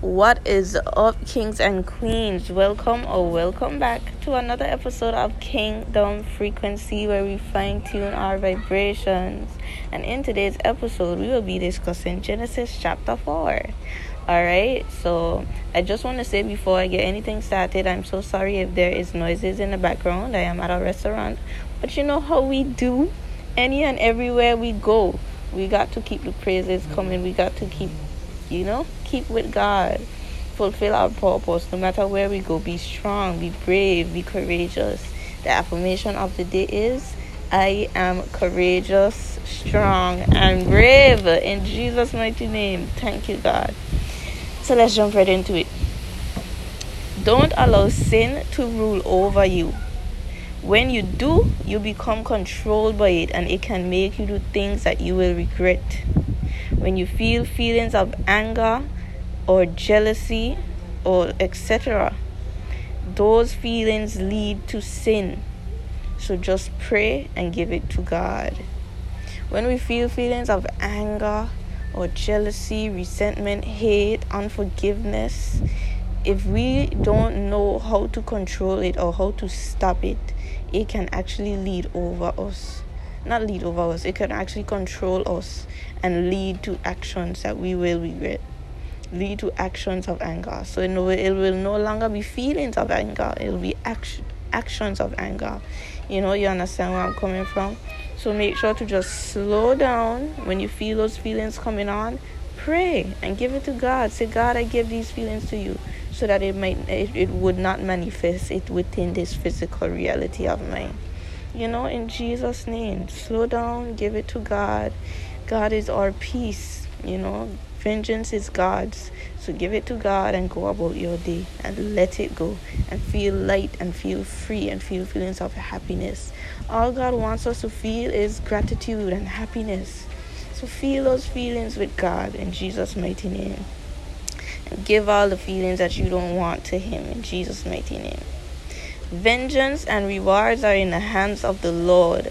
What is up, kings and queens? Welcome or welcome back to another episode of Kingdom Frequency where we fine tune our vibrations. And in today's episode, we will be discussing Genesis chapter 4. Alright, so I just want to say before I get anything started, I'm so sorry if there is noises in the background. I am at a restaurant, but you know how we do. Any and everywhere we go, we got to keep the praises coming. We got to keep you know, keep with God. Fulfill our purpose no matter where we go. Be strong, be brave, be courageous. The affirmation of the day is I am courageous, strong, and brave in Jesus' mighty name. Thank you, God. So let's jump right into it. Don't allow sin to rule over you. When you do, you become controlled by it and it can make you do things that you will regret. When you feel feelings of anger or jealousy or etc., those feelings lead to sin. So just pray and give it to God. When we feel feelings of anger or jealousy, resentment, hate, unforgiveness, if we don't know how to control it or how to stop it, it can actually lead over us not lead over us, it can actually control us and lead to actions that we will regret. Lead to actions of anger. So it will, it will no longer be feelings of anger, it will be action, actions of anger. You know, you understand where I'm coming from? So make sure to just slow down when you feel those feelings coming on. Pray and give it to God. Say, God, I give these feelings to you so that it might it, it would not manifest it within this physical reality of mine you know, in Jesus' name. Slow down, give it to God. God is our peace, you know. Vengeance is God's. So give it to God and go about your day and let it go and feel light and feel free and feel feelings of happiness. All God wants us to feel is gratitude and happiness. So feel those feelings with God in Jesus' mighty name. And give all the feelings that you don't want to Him in Jesus' mighty name. Vengeance and rewards are in the hands of the Lord.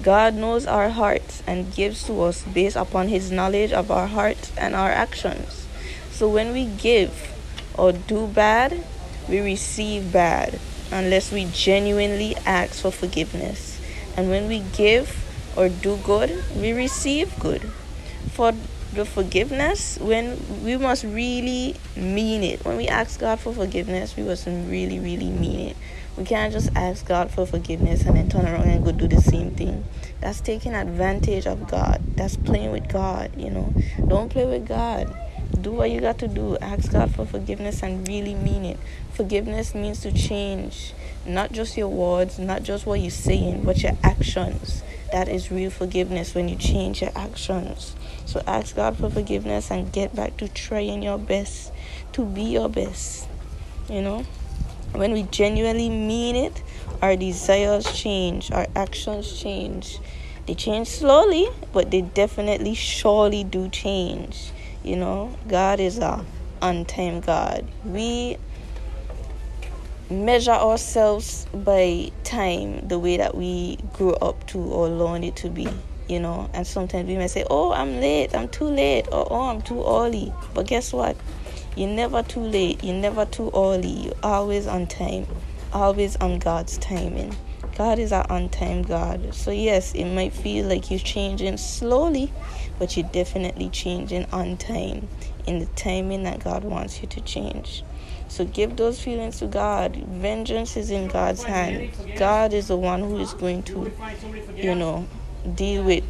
God knows our hearts and gives to us based upon His knowledge of our hearts and our actions. So when we give or do bad, we receive bad unless we genuinely ask for forgiveness. And when we give or do good, we receive good. For the forgiveness, when we must really mean it. When we ask God for forgiveness, we must really, really mean it. We can't just ask God for forgiveness and then turn around and go do the same thing. That's taking advantage of God. That's playing with God, you know. Don't play with God. Do what you got to do. Ask God for forgiveness and really mean it. Forgiveness means to change not just your words, not just what you're saying, but your actions. That is real forgiveness when you change your actions. So ask God for forgiveness and get back to trying your best to be your best. You know? When we genuinely mean it, our desires change, our actions change. They change slowly, but they definitely surely do change. You know, God is a on-time God. We measure ourselves by time the way that we grew up to or learned it to be you know and sometimes we may say oh i'm late i'm too late or oh i'm too early but guess what you're never too late. You're never too early. You're always on time. Always on God's timing. God is our on time God. So, yes, it might feel like you're changing slowly, but you're definitely changing on time in the timing that God wants you to change. So, give those feelings to God. Vengeance is in God's hand. God is the one who is going to, you know, deal with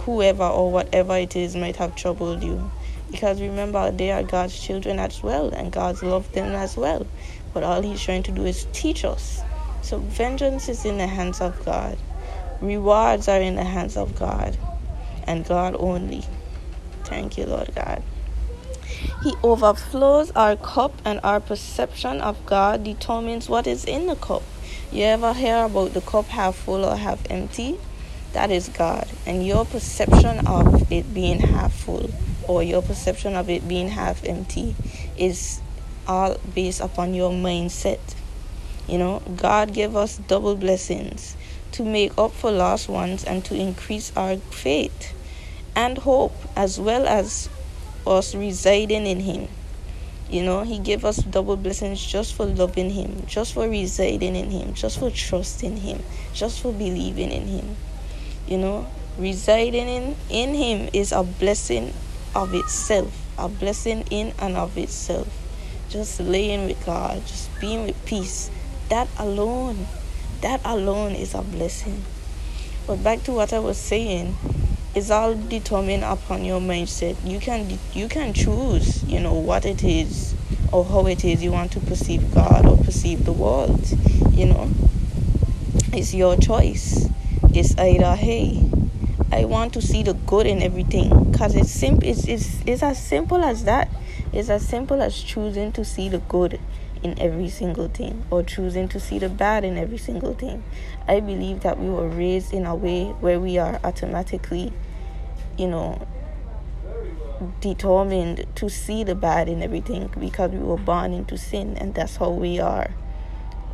whoever or whatever it is might have troubled you. Because remember, they are God's children as well, and God's love them as well. But all He's trying to do is teach us. So vengeance is in the hands of God, rewards are in the hands of God, and God only. Thank you, Lord God. He overflows our cup, and our perception of God determines what is in the cup. You ever hear about the cup half full or half empty? That is God, and your perception of it being half full or your perception of it being half empty is all based upon your mindset. You know, God gave us double blessings to make up for lost ones and to increase our faith and hope, as well as us residing in Him. You know, He gave us double blessings just for loving Him, just for residing in Him, just for trusting Him, just for believing in Him. You know, residing in, in Him is a blessing of itself, a blessing in and of itself. Just laying with God, just being with peace. That alone, that alone is a blessing. But back to what I was saying, it's all determined upon your mindset. You can you can choose, you know, what it is or how it is you want to perceive God or perceive the world. You know, it's your choice. It's either hey, I want to see the good in everything, cause it's simple. It's it's it's as simple as that. It's as simple as choosing to see the good in every single thing or choosing to see the bad in every single thing. I believe that we were raised in a way where we are automatically you know, determined to see the bad in everything because we were born into sin and that's how we are.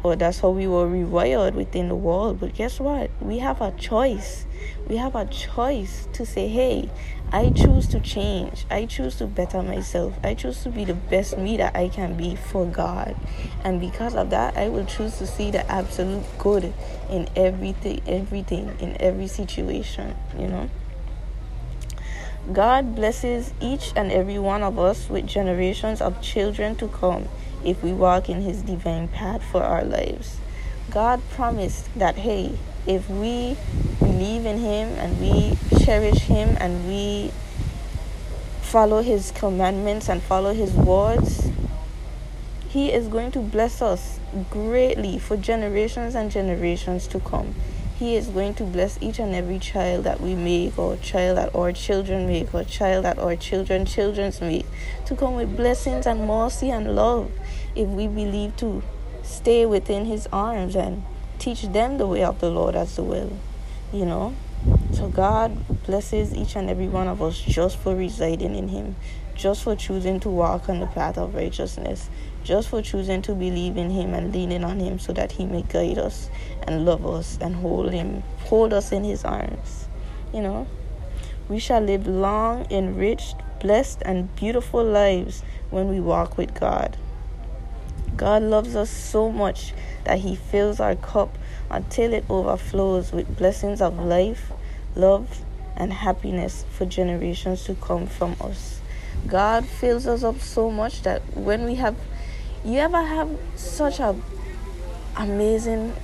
Or that's how we were rewired within the world. But guess what? We have a choice. We have a choice to say, hey, I choose to change. I choose to better myself. I choose to be the best me that I can be for God. And because of that, I will choose to see the absolute good in everything, everything, in every situation, you know? God blesses each and every one of us with generations of children to come if we walk in His divine path for our lives. God promised that, hey, if we believe in Him and we cherish Him and we follow His commandments and follow His words, He is going to bless us greatly for generations and generations to come. He is going to bless each and every child that we make, or child that our children make, or child that our children children's make, to come with blessings and mercy and love if we believe to stay within His arms and teach them the way of the Lord as well. You know? So God blesses each and every one of us just for residing in Him, just for choosing to walk on the path of righteousness, just for choosing to believe in him and leaning on him so that he may guide us and love us and hold him hold us in his arms you know? We shall live long enriched blessed and beautiful lives when we walk with god. God loves us so much that he fills our cup until it overflows with blessings of life love and happiness for generations to come from us. God fills us up so much that when we have you ever have such a amazing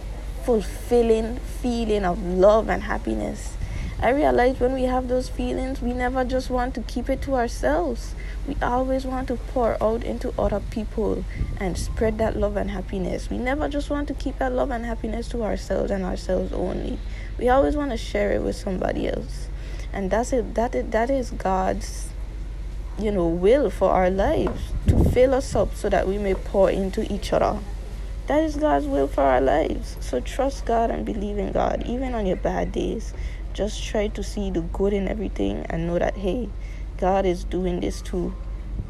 fulfilling feeling of love and happiness? I realize when we have those feelings we never just want to keep it to ourselves. We always want to pour out into other people and spread that love and happiness. We never just want to keep that love and happiness to ourselves and ourselves only. We always want to share it with somebody else. And that's it that is, that is god's you know, will for our lives to fill us up so that we may pour into each other. That is God's will for our lives. So trust God and believe in God, even on your bad days. Just try to see the good in everything and know that hey, God is doing this to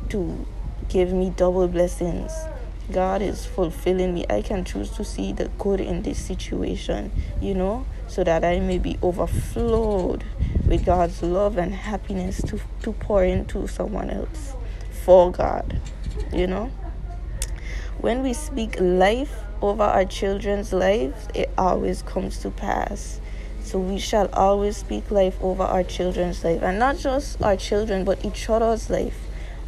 to give me double blessings. God is fulfilling me. I can choose to see the good in this situation, you know, so that I may be overflowed with God's love and happiness to, to pour into someone else for God, you know. When we speak life over our children's lives, it always comes to pass. So we shall always speak life over our children's life, and not just our children, but each other's life.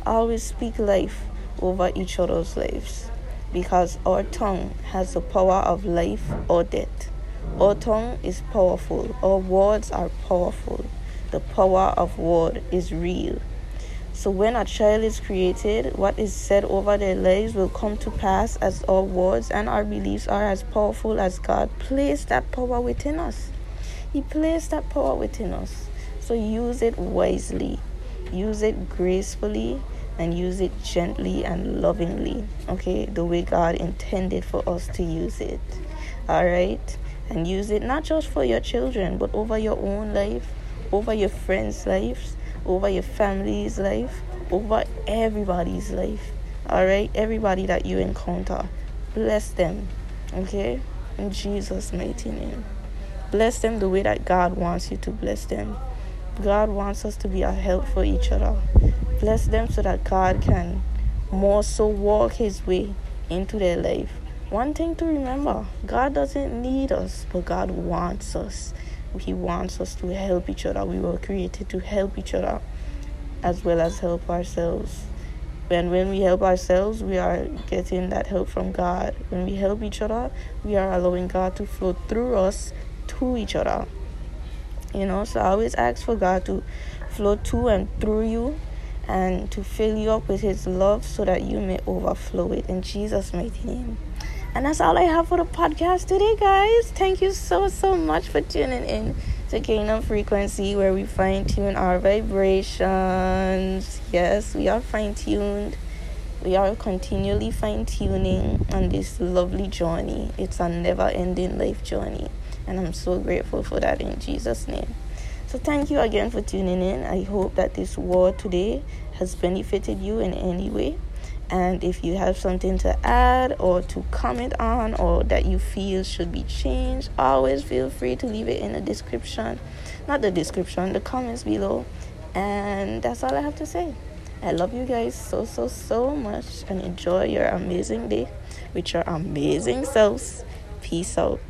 Always speak life over each other's lives, because our tongue has the power of life or death. Our tongue is powerful. Our words are powerful. The power of word is real. So when a child is created, what is said over their lives will come to pass as our words and our beliefs are as powerful as God placed that power within us. He placed that power within us. So use it wisely. Use it gracefully and use it gently and lovingly. Okay, the way God intended for us to use it. All right? and use it not just for your children, but over your own life, over your friends' lives, over your family's life, over everybody's life. All right, everybody that you encounter, bless them. Okay, in Jesus' mighty name, bless them the way that God wants you to bless them. God wants us to be a help for each other. Bless them so that God can more so walk His way into their life. One thing to remember God doesn't need us, but God wants us. He wants us to help each other. We were created to help each other as well as help ourselves. And when we help ourselves, we are getting that help from God. When we help each other, we are allowing God to flow through us to each other. You know, so I always ask for God to flow to and through you and to fill you up with His love so that you may overflow it in Jesus' mighty name. And that's all I have for the podcast today, guys. Thank you so, so much for tuning in to Kingdom Frequency, where we fine tune our vibrations. Yes, we are fine tuned. We are continually fine tuning on this lovely journey. It's a never ending life journey. And I'm so grateful for that in Jesus' name. So, thank you again for tuning in. I hope that this word today has benefited you in any way. And if you have something to add or to comment on or that you feel should be changed, always feel free to leave it in the description. Not the description, the comments below. And that's all I have to say. I love you guys so, so, so much and enjoy your amazing day with your amazing selves. Peace out.